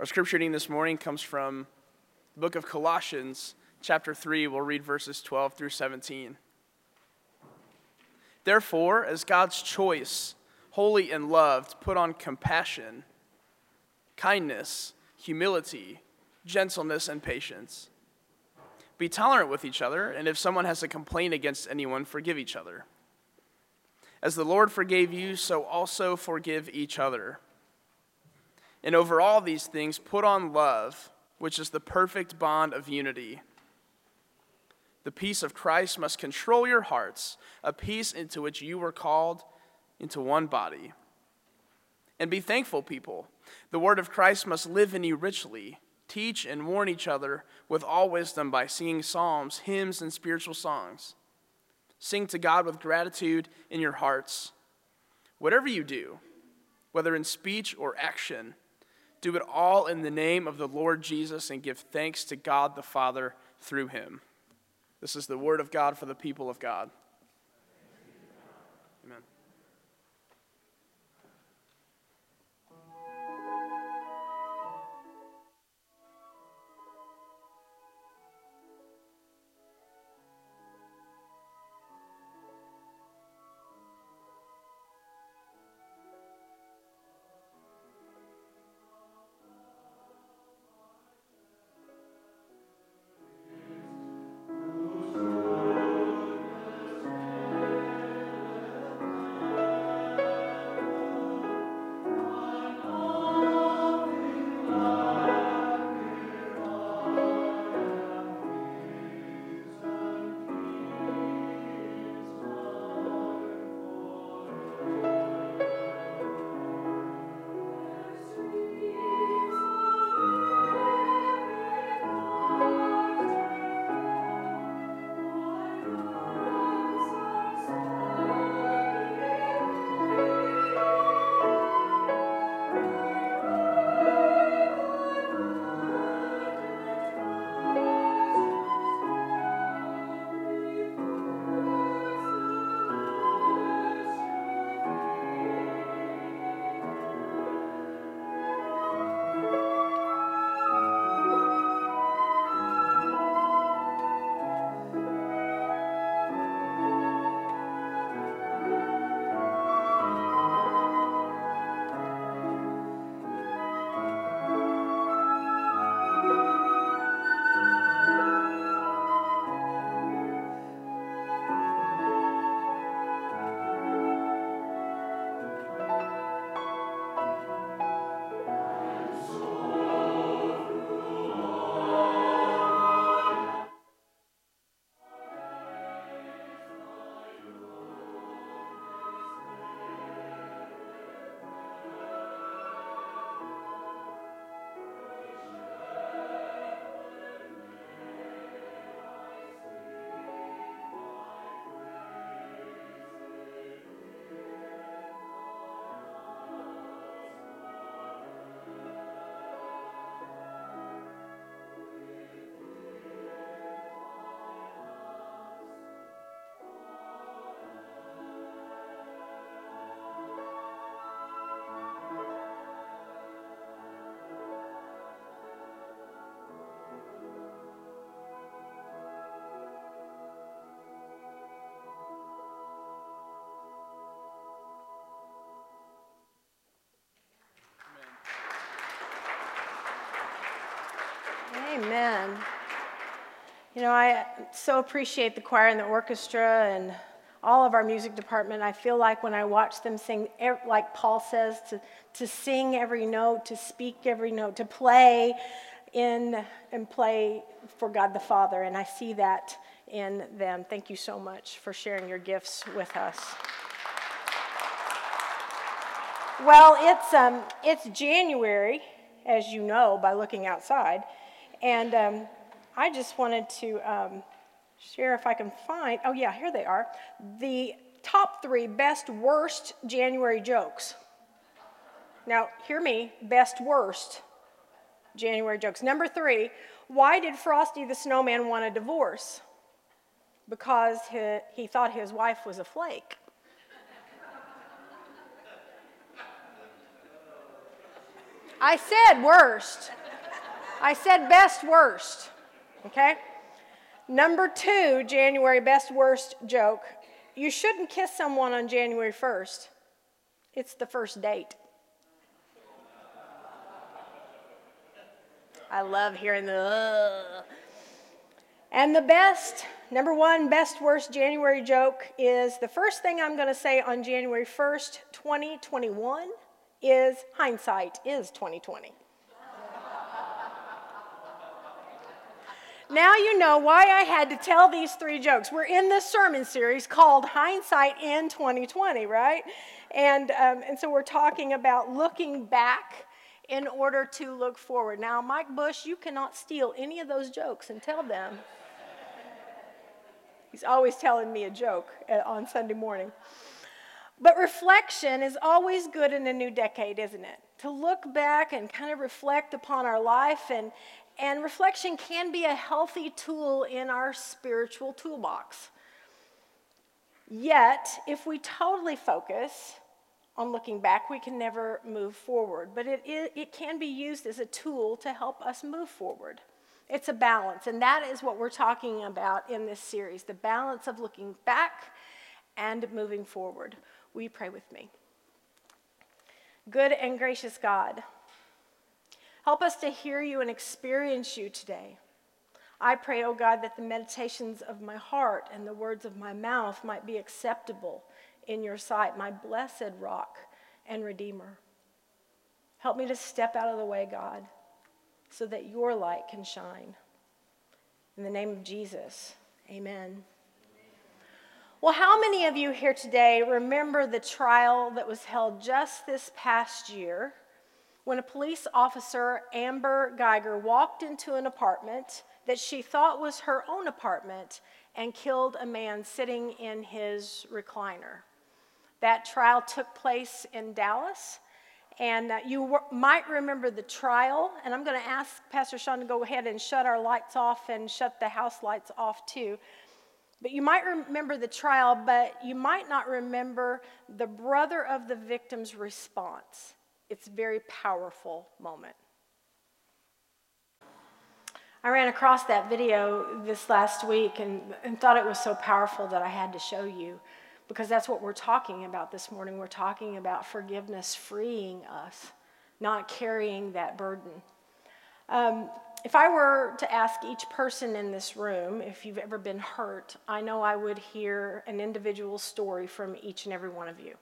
Our scripture reading this morning comes from the book of Colossians, chapter 3. We'll read verses 12 through 17. Therefore, as God's choice, holy and loved, put on compassion, kindness, humility, gentleness, and patience. Be tolerant with each other, and if someone has a complaint against anyone, forgive each other. As the Lord forgave you, so also forgive each other. And over all these things, put on love, which is the perfect bond of unity. The peace of Christ must control your hearts, a peace into which you were called into one body. And be thankful, people. The word of Christ must live in you richly. Teach and warn each other with all wisdom by singing psalms, hymns, and spiritual songs. Sing to God with gratitude in your hearts. Whatever you do, whether in speech or action, do it all in the name of the Lord Jesus and give thanks to God the Father through him. This is the word of God for the people of God. Amen. You know, I so appreciate the choir and the orchestra and all of our music department. I feel like when I watch them sing, like Paul says, to, to sing every note, to speak every note, to play in and play for God the Father. And I see that in them. Thank you so much for sharing your gifts with us. Well, it's, um, it's January, as you know by looking outside. And um, I just wanted to um, share if I can find, oh, yeah, here they are. The top three best, worst January jokes. Now, hear me best, worst January jokes. Number three, why did Frosty the Snowman want a divorce? Because he, he thought his wife was a flake. I said worst. I said best worst. Okay? Number two, January best worst joke. You shouldn't kiss someone on January 1st. It's the first date. I love hearing the. And the best, number one, best worst January joke is the first thing I'm going to say on January 1st, 2021 is hindsight is 2020. Now you know why I had to tell these three jokes. We're in this sermon series called Hindsight in 2020, right? And, um, and so we're talking about looking back in order to look forward. Now, Mike Bush, you cannot steal any of those jokes and tell them. He's always telling me a joke uh, on Sunday morning. But reflection is always good in a new decade, isn't it? To look back and kind of reflect upon our life, and, and reflection can be a healthy tool in our spiritual toolbox. Yet, if we totally focus on looking back, we can never move forward. But it, it, it can be used as a tool to help us move forward. It's a balance, and that is what we're talking about in this series the balance of looking back and moving forward. You pray with me? Good and gracious God, help us to hear you and experience you today. I pray, O oh God, that the meditations of my heart and the words of my mouth might be acceptable in your sight, my blessed rock and redeemer. Help me to step out of the way, God so that your light can shine. In the name of Jesus, amen. Well, how many of you here today remember the trial that was held just this past year when a police officer, Amber Geiger, walked into an apartment that she thought was her own apartment and killed a man sitting in his recliner? That trial took place in Dallas. And uh, you might remember the trial, and I'm going to ask Pastor Sean to go ahead and shut our lights off and shut the house lights off too. But you might remember the trial, but you might not remember the brother of the victim's response. It's a very powerful moment. I ran across that video this last week and, and thought it was so powerful that I had to show you because that's what we're talking about this morning. We're talking about forgiveness freeing us, not carrying that burden. Um, if I were to ask each person in this room if you've ever been hurt, I know I would hear an individual story from each and every one of you.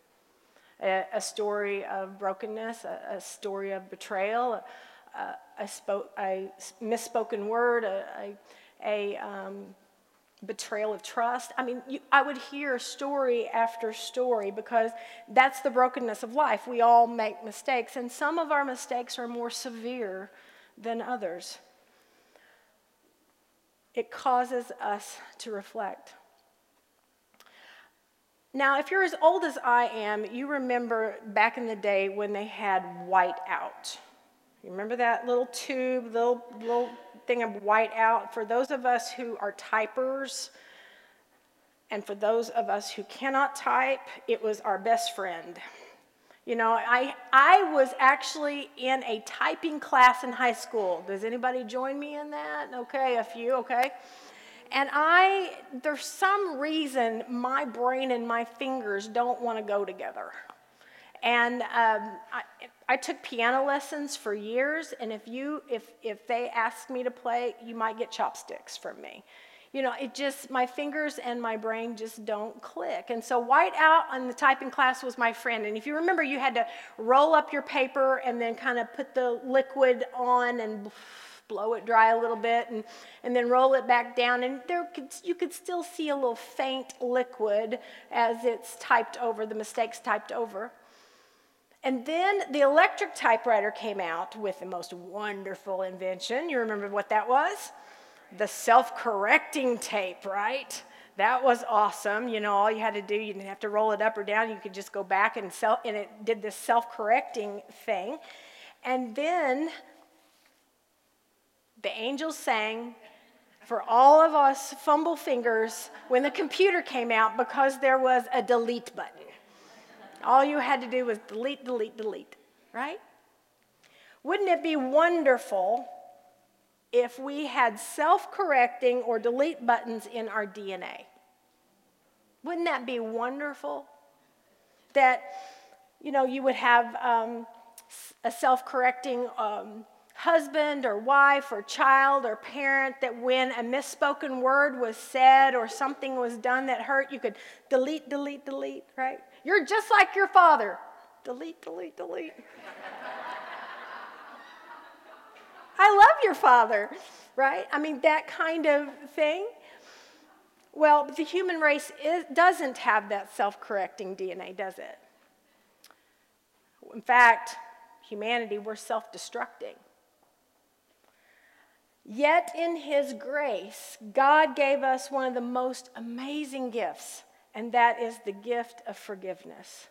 A, a story of brokenness, a, a story of betrayal, a, a, spoke, a misspoken word, a, a, um, betrayal of trust. I mean, you, I would hear story after story because that's the brokenness of life. We all make mistakes, and some of our mistakes are more severe than others. It causes us to reflect. Now, if you're as old as I am, you remember back in the day when they had white out. You remember that little tube, little, little thing of white out? For those of us who are typers, and for those of us who cannot type, it was our best friend. You know, I, I was actually in a typing class in high school. Does anybody join me in that? Okay, a few, okay. And I, there's some reason my brain and my fingers don't want to go together. And um, I, I took piano lessons for years, and if you if if they ask me to play, you might get chopsticks from me. You know, it just my fingers and my brain just don't click. And so white out on the typing class was my friend. And if you remember, you had to roll up your paper and then kind of put the liquid on and blow it dry a little bit and, and then roll it back down and there could, you could still see a little faint liquid as it's typed over the mistakes typed over and then the electric typewriter came out with the most wonderful invention. You remember what that was? The self correcting tape, right? That was awesome. You know, all you had to do, you didn't have to roll it up or down. You could just go back and self, and it did this self correcting thing. And then the angels sang for all of us fumble fingers when the computer came out because there was a delete button. All you had to do was delete, delete, delete, right? Wouldn't it be wonderful if we had self correcting or delete buttons in our DNA? Wouldn't that be wonderful? That, you know, you would have um, a self correcting um, husband or wife or child or parent that when a misspoken word was said or something was done that hurt, you could delete, delete, delete, right? You're just like your father. Delete, delete, delete. I love your father, right? I mean, that kind of thing. Well, the human race is, doesn't have that self correcting DNA, does it? In fact, humanity, we're self destructing. Yet, in His grace, God gave us one of the most amazing gifts, and that is the gift of forgiveness.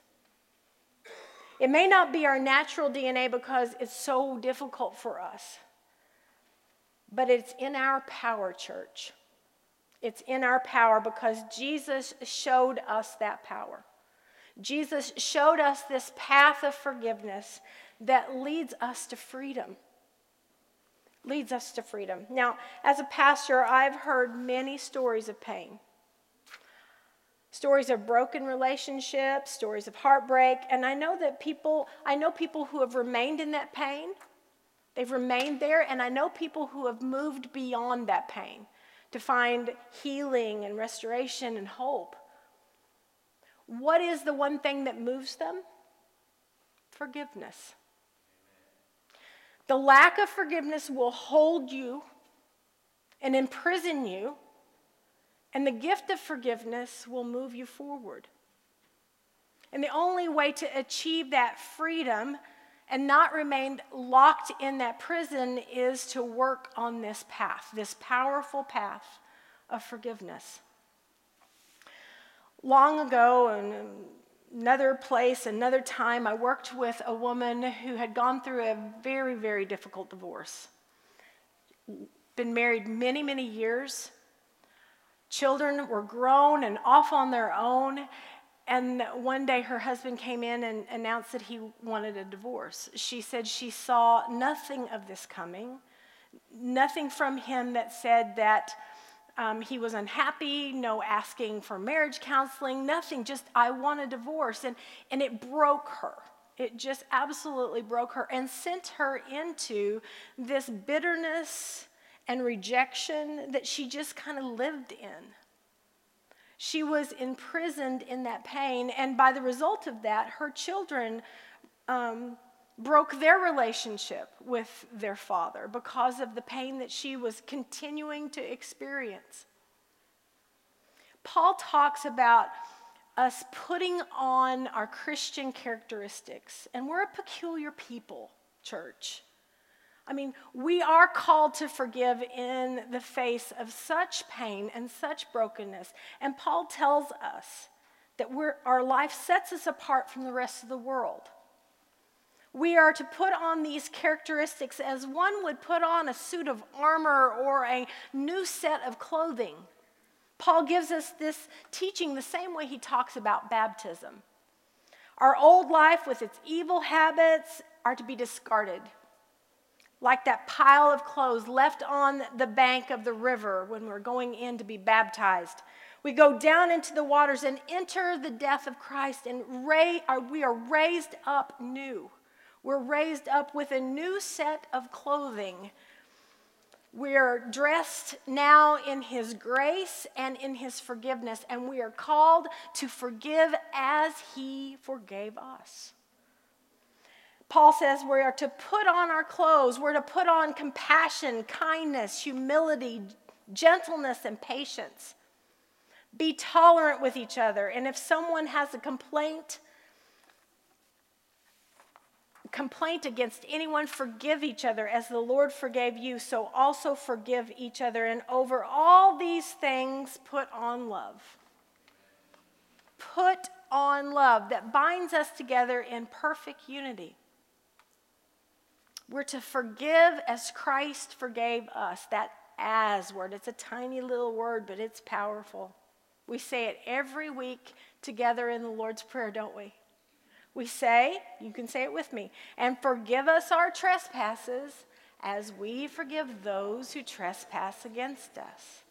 It may not be our natural DNA because it's so difficult for us, but it's in our power, church. It's in our power because Jesus showed us that power. Jesus showed us this path of forgiveness that leads us to freedom. Leads us to freedom. Now, as a pastor, I've heard many stories of pain stories of broken relationships, stories of heartbreak, and I know that people, I know people who have remained in that pain. They've remained there, and I know people who have moved beyond that pain to find healing and restoration and hope. What is the one thing that moves them? Forgiveness. The lack of forgiveness will hold you and imprison you, and the gift of forgiveness will move you forward. And the only way to achieve that freedom and not remain locked in that prison is to work on this path, this powerful path of forgiveness. Long ago, in another place, another time, I worked with a woman who had gone through a very, very difficult divorce. Been married many, many years. Children were grown and off on their own, and one day her husband came in and announced that he wanted a divorce. She said she saw nothing of this coming, nothing from him that said that um, he was unhappy, no asking for marriage counseling, nothing, just, I want a divorce. And, and it broke her. It just absolutely broke her and sent her into this bitterness and rejection that she just kind of lived in. She was imprisoned in that pain, and by the result of that, her children um, broke their relationship with their father because of the pain that she was continuing to experience. Paul talks about us putting on our Christian characteristics, and we're a peculiar people, church. I mean, we are called to forgive in the face of such pain and such brokenness. And Paul tells us that our life sets us apart from the rest of the world. We are to put on these characteristics as one would put on a suit of armor or a new set of clothing. Paul gives us this teaching the same way he talks about baptism. Our old life with its evil habits are to be discarded like that pile of clothes left on the bank of the river when we're going in to be baptized. We go down into the waters and enter the death of Christ, and uh, we are raised up new. We're raised up with a new set of clothing. We're dressed now in His grace and in His forgiveness, and we are called to forgive as He forgave us. Paul says we are to put on our clothes, we're to put on compassion, kindness, humility, gentleness, and patience. Be tolerant with each other. And if someone has a complaint, complaint against anyone, forgive each other as the Lord forgave you, so also forgive each other. And over all these things, put on love. Put on love that binds us together in perfect unity. We're to forgive as Christ forgave us. That as word, it's a tiny little word, but it's powerful. We say it every week together in the Lord's Prayer, don't we? We say, you can say it with me, and forgive us our trespasses as we forgive those who trespass against us.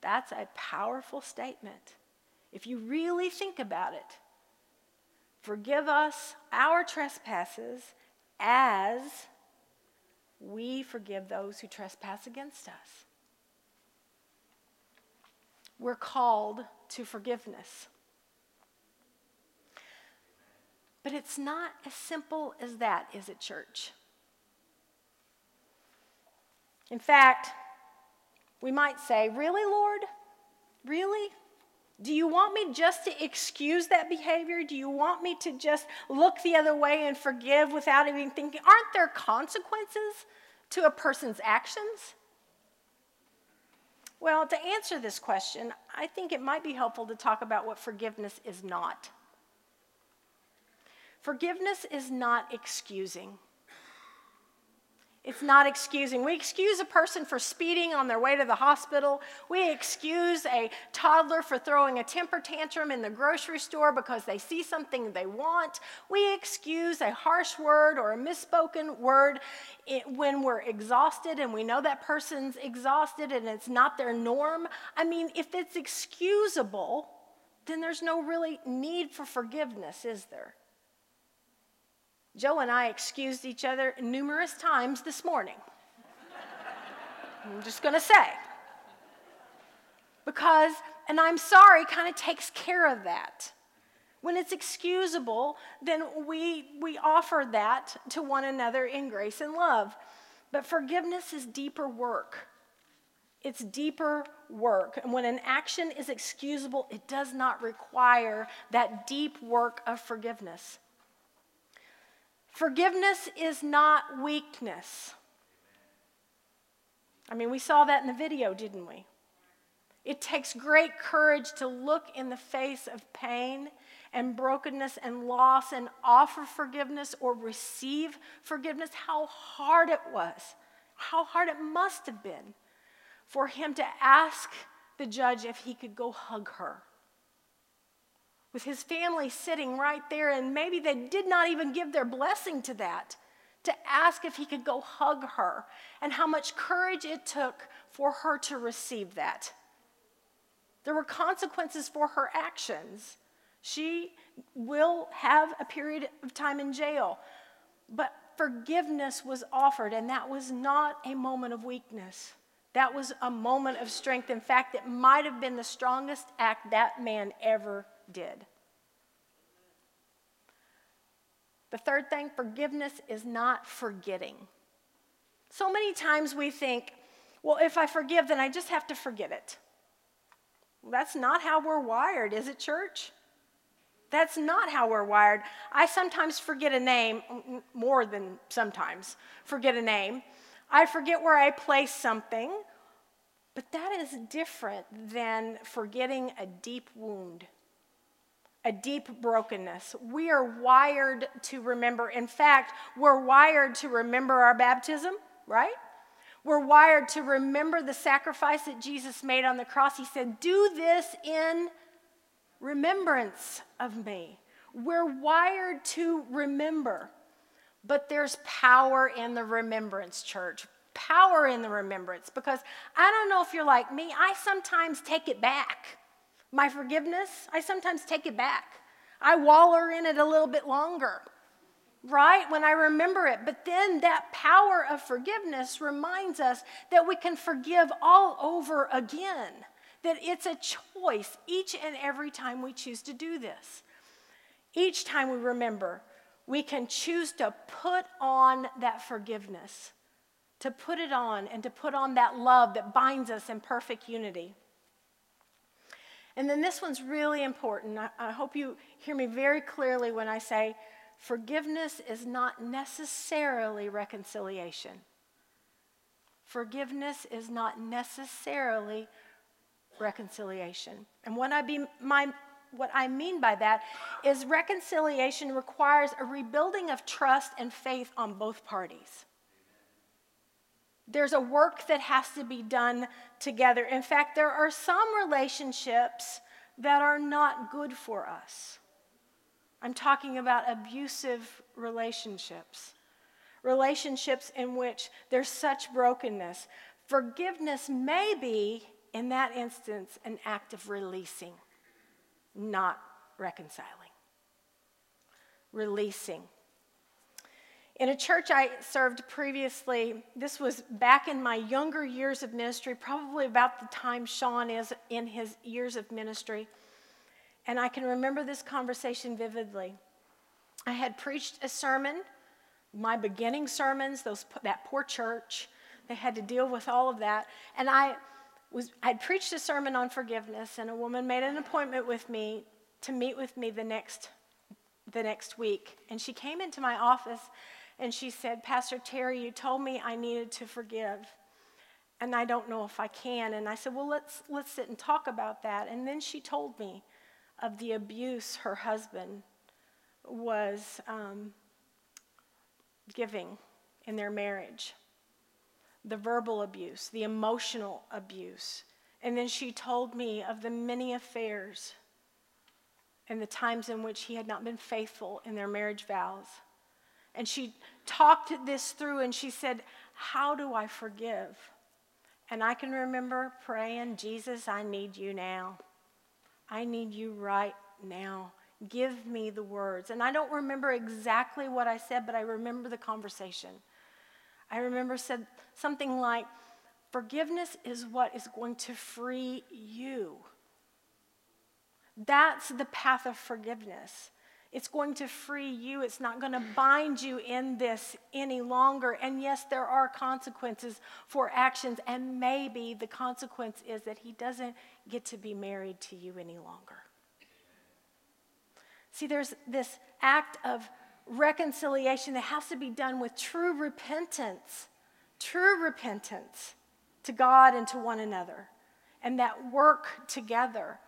That's a powerful statement. If you really think about it, forgive us our trespasses as we forgive those who trespass against us. We're called to forgiveness. But it's not as simple as that, is it, church? In fact, we might say, Really, Lord? Really? Do you want me just to excuse that behavior? Do you want me to just look the other way and forgive without even thinking? Aren't there consequences to a person's actions? Well, to answer this question, I think it might be helpful to talk about what forgiveness is not. Forgiveness is not excusing. It's not excusing. We excuse a person for speeding on their way to the hospital. We excuse a toddler for throwing a temper tantrum in the grocery store because they see something they want. We excuse a harsh word or a misspoken word when we're exhausted and we know that person's exhausted and it's not their norm. I mean, if it's excusable, then there's no really need for forgiveness, is there? Joe and I excused each other numerous times this morning. I'm just going to say. Because, and I'm sorry, kind of takes care of that. When it's excusable, then we, we offer that to one another in grace and love. But forgiveness is deeper work. It's deeper work. And when an action is excusable, it does not require that deep work of forgiveness. Forgiveness is not weakness. I mean, we saw that in the video, didn't we? It takes great courage to look in the face of pain and brokenness and loss and offer forgiveness or receive forgiveness. How hard it was, how hard it must have been for him to ask the judge if he could go hug her with his family sitting right there, and maybe they did not even give their blessing to that, to ask if he could go hug her, and how much courage it took for her to receive that. There were consequences for her actions. She will have a period of time in jail, but forgiveness was offered, and that was not a moment of weakness. That was a moment of strength. In fact, it might have been the strongest act that man ever did. The third thing, forgiveness is not forgetting. So many times we think, well, if I forgive, then I just have to forget it. That's not how we're wired, is it, church? That's not how we're wired. I sometimes forget a name, more than sometimes forget a name. I forget where I place something, but that is different than forgetting a deep wound a deep brokenness. We are wired to remember. In fact, we're wired to remember our baptism, right? We're wired to remember the sacrifice that Jesus made on the cross. He said, Do this in remembrance of me. We're wired to remember, but there's power in the remembrance, church. Power in the remembrance because I don't know if you're like me, I sometimes take it back. My forgiveness, I sometimes take it back. I waller in it a little bit longer, right? When I remember it. But then that power of forgiveness reminds us that we can forgive all over again, that it's a choice each and every time we choose to do this. Each time we remember, we can choose to put on that forgiveness, to put it on, and to put on that love that binds us in perfect unity. And then this one's really important. I, I hope you hear me very clearly when I say forgiveness is not necessarily reconciliation. Forgiveness is not necessarily reconciliation. And what I, be, my, what I mean by that is reconciliation requires a rebuilding of trust and faith on both parties. There's a work that has to be done together. In fact, there are some relationships that are not good for us. I'm talking about abusive relationships, relationships in which there's such brokenness. Forgiveness may be, in that instance, an act of releasing, not reconciling. Releasing. In a church I served previously, this was back in my younger years of ministry, probably about the time Sean is in his years of ministry. And I can remember this conversation vividly. I had preached a sermon, my beginning sermons, those, that poor church. They had to deal with all of that. And I was, I'd preached a sermon on forgiveness, and a woman made an appointment with me to meet with me the next, the next week. And she came into my office and she said, Pastor Terry, you told me I needed to forgive. And I don't know if I can. And I said, Well, let's, let's sit and talk about that. And then she told me of the abuse her husband was um, giving in their marriage the verbal abuse, the emotional abuse. And then she told me of the many affairs and the times in which he had not been faithful in their marriage vows. And she talked this through and she said, How do I forgive? And I can remember praying, Jesus, I need you now. I need you right now. Give me the words. And I don't remember exactly what I said, but I remember the conversation. I remember said something like, Forgiveness is what is going to free you. That's the path of forgiveness. It's going to free you. It's not going to bind you in this any longer. And yes, there are consequences for actions. And maybe the consequence is that he doesn't get to be married to you any longer. See, there's this act of reconciliation that has to be done with true repentance, true repentance to God and to one another, and that work together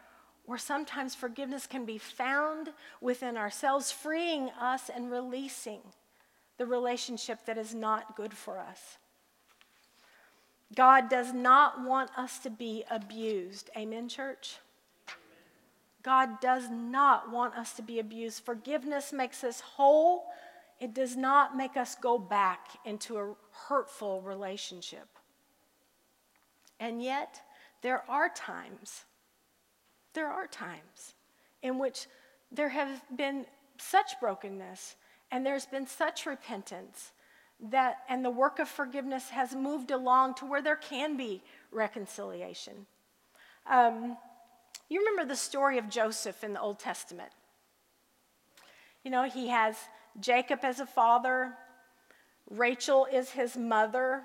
where sometimes forgiveness can be found within ourselves, freeing us and releasing the relationship that is not good for us. God does not want us to be abused. Amen, church? God does not want us to be abused. Forgiveness makes us whole, it does not make us go back into a hurtful relationship. And yet, there are times there are times in which there have been such brokenness and there's been such repentance that and the work of forgiveness has moved along to where there can be reconciliation. Um, you remember the story of joseph in the old testament. You know he has jacob as a father rachel is his mother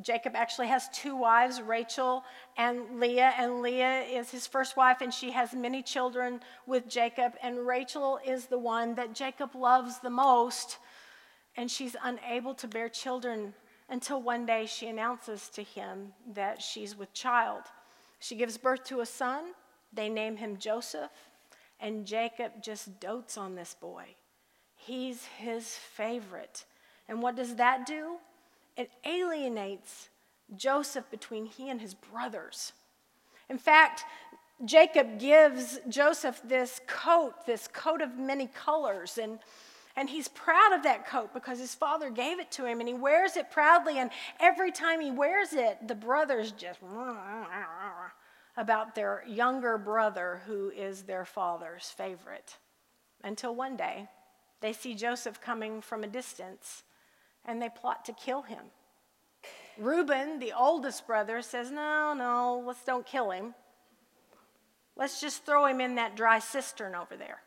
Jacob actually has two wives, Rachel and Leah, and Leah is his first wife, and she has many children with Jacob. And Rachel is the one that Jacob loves the most, and she's unable to bear children until one day she announces to him that she's with child. She gives birth to a son, they name him Joseph, and Jacob just dotes on this boy. He's his favorite. And what does that do? It alienates Joseph between he and his brothers. In fact, Jacob gives Joseph this coat, this coat of many colors, and, and he's proud of that coat because his father gave it to him, and he wears it proudly. And every time he wears it, the brothers just about their younger brother who is their father's favorite. Until one day, they see Joseph coming from a distance and they plot to kill him. Reuben, the oldest brother, says, No, no, let's don't kill him. Let's just throw him in that dry cistern over there.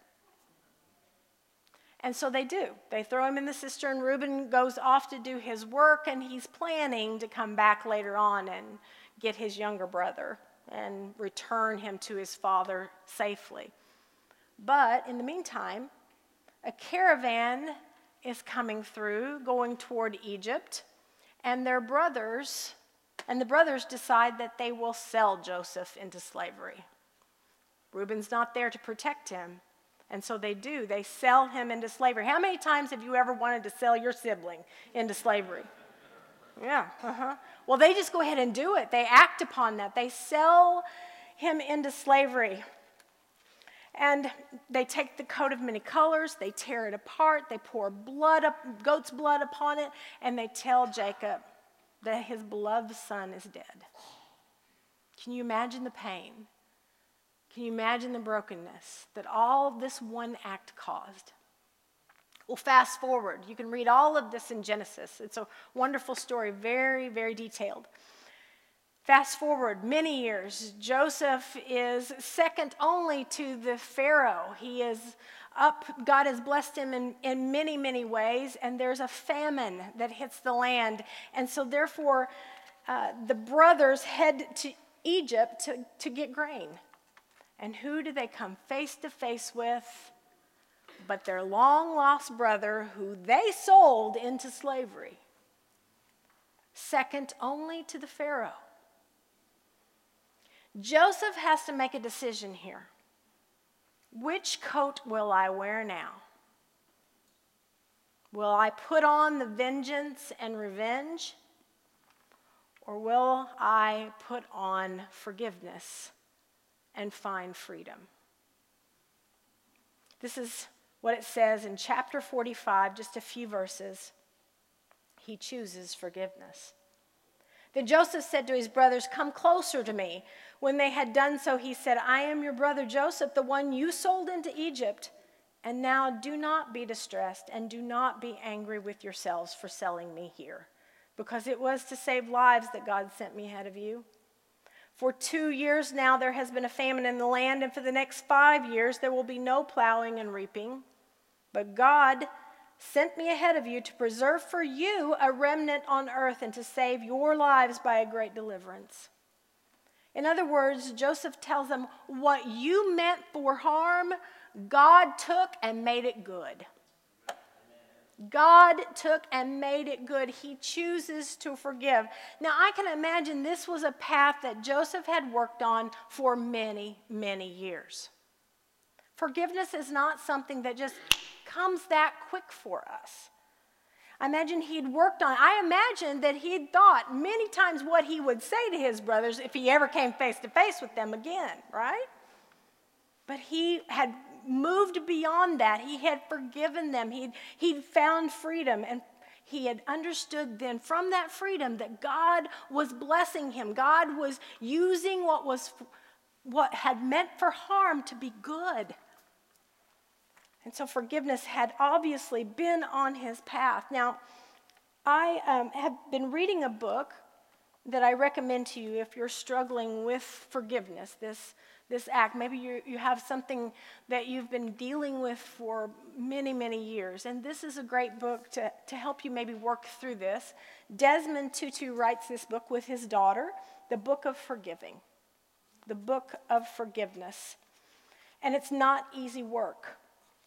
And so they do. They throw him in the cistern. Reuben goes off to do his work, and he's planning to come back later on and get his younger brother and return him to his father safely. But in the meantime, a caravan is coming through, going toward Egypt, and their brothers, and the brothers decide that they will sell Joseph into slavery. Reuben's not there to protect him, and so they do. They sell him into slavery. How many times have you ever wanted to sell your sibling into slavery? Yeah, uh-huh. Well, they just go ahead and do it. They act upon that. They sell him into slavery. And they take the coat of many colors, they tear it apart, they pour blood up, goat's blood upon it, and they tell Jacob that his beloved son is dead. Can you imagine the pain? Can you imagine the brokenness that all this one act caused? Well, fast forward. You can read all of this in Genesis. It's a wonderful story, very, very detailed. Fast forward many years, Joseph is second only to the Pharaoh. He is up, God has blessed him in, in many, many ways, and there's a famine that hits the land. And so, therefore, uh, the brothers head to Egypt to, to get grain. And who do they come face to face with? But their long lost brother, who they sold into slavery, second only to the Pharaoh. Joseph has to make a decision here. Which coat will I wear now? Will I put on the vengeance and revenge? Or will I put on forgiveness and find freedom? This is what it says in chapter 45, just a few verses. He chooses forgiveness. Then Joseph said to his brothers, Come closer to me. When they had done so, he said, I am your brother Joseph, the one you sold into Egypt. And now do not be distressed and do not be angry with yourselves for selling me here, because it was to save lives that God sent me ahead of you. For two years now there has been a famine in the land, and for the next five years there will be no plowing and reaping. But God sent me ahead of you to preserve for you a remnant on earth and to save your lives by a great deliverance. In other words, Joseph tells them, What you meant for harm, God took and made it good. God took and made it good. He chooses to forgive. Now, I can imagine this was a path that Joseph had worked on for many, many years. Forgiveness is not something that just comes that quick for us. I imagine he'd worked on, I imagine that he'd thought many times what he would say to his brothers if he ever came face to face with them again, right? But he had moved beyond that. He had forgiven them. He'd, he'd found freedom. And he had understood then from that freedom that God was blessing him. God was using what was what had meant for harm to be good. And so forgiveness had obviously been on his path. Now, I um, have been reading a book that I recommend to you if you're struggling with forgiveness, this, this act. Maybe you, you have something that you've been dealing with for many, many years. And this is a great book to, to help you maybe work through this. Desmond Tutu writes this book with his daughter, The Book of Forgiving, The Book of Forgiveness. And it's not easy work.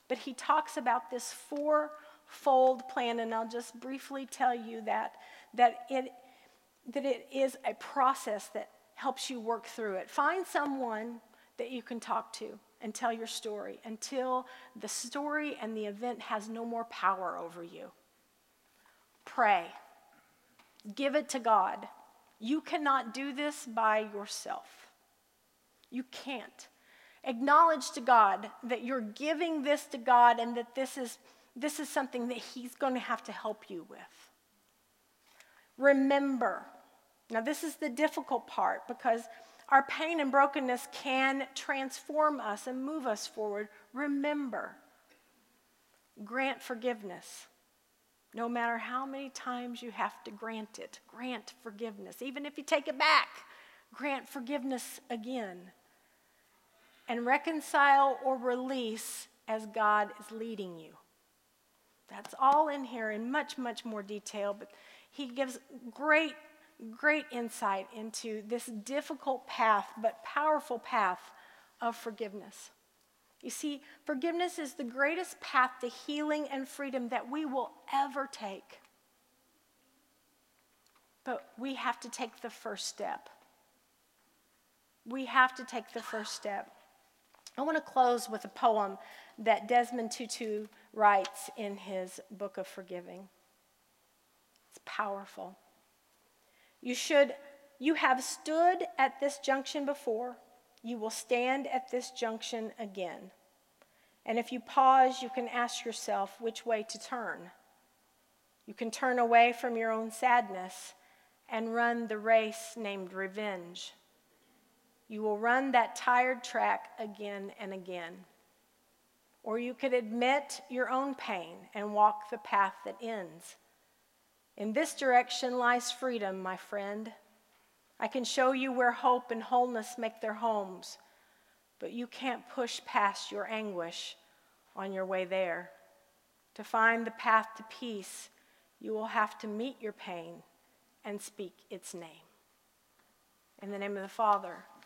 But he talks about this four-fold plan, and I'll just briefly tell you that, that, it, that it is a process that helps you work through it. Find someone that you can talk to and tell your story until the story and the event has no more power over you. Pray. Give it to God. You cannot do this by yourself. You can't acknowledge to God that you're giving this to God and that this is, this is something that He's going to have to help you with. Remember. Now, this is the difficult part because our pain and brokenness can transform us and move us forward. Remember. Grant forgiveness. No matter how many times you have to grant it, grant forgiveness. Even if you take it back, grant forgiveness again and reconcile or release as God is leading you. That's all in here in much, much more detail, but he gives great, great insight into this difficult path, but powerful path of forgiveness. You see, forgiveness is the greatest path to healing and freedom that we will ever take. But we have to take the first step. We have to take the first step. I want to close with a poem that Desmond Tutu writes in his book of forgiving. It's powerful. You should you have stood at this junction before, you will stand at this junction again. And if you pause, you can ask yourself which way to turn. You can turn away from your own sadness and run the race named revenge. You will run that tired track again and again. Or you could admit your own pain and walk the path that ends. In this direction lies freedom, my friend. I can show you where hope and wholeness make their homes, but you can't push past your anguish on your way there. To find the path to peace, you will have to meet your pain and speak its name. In the name of the Father,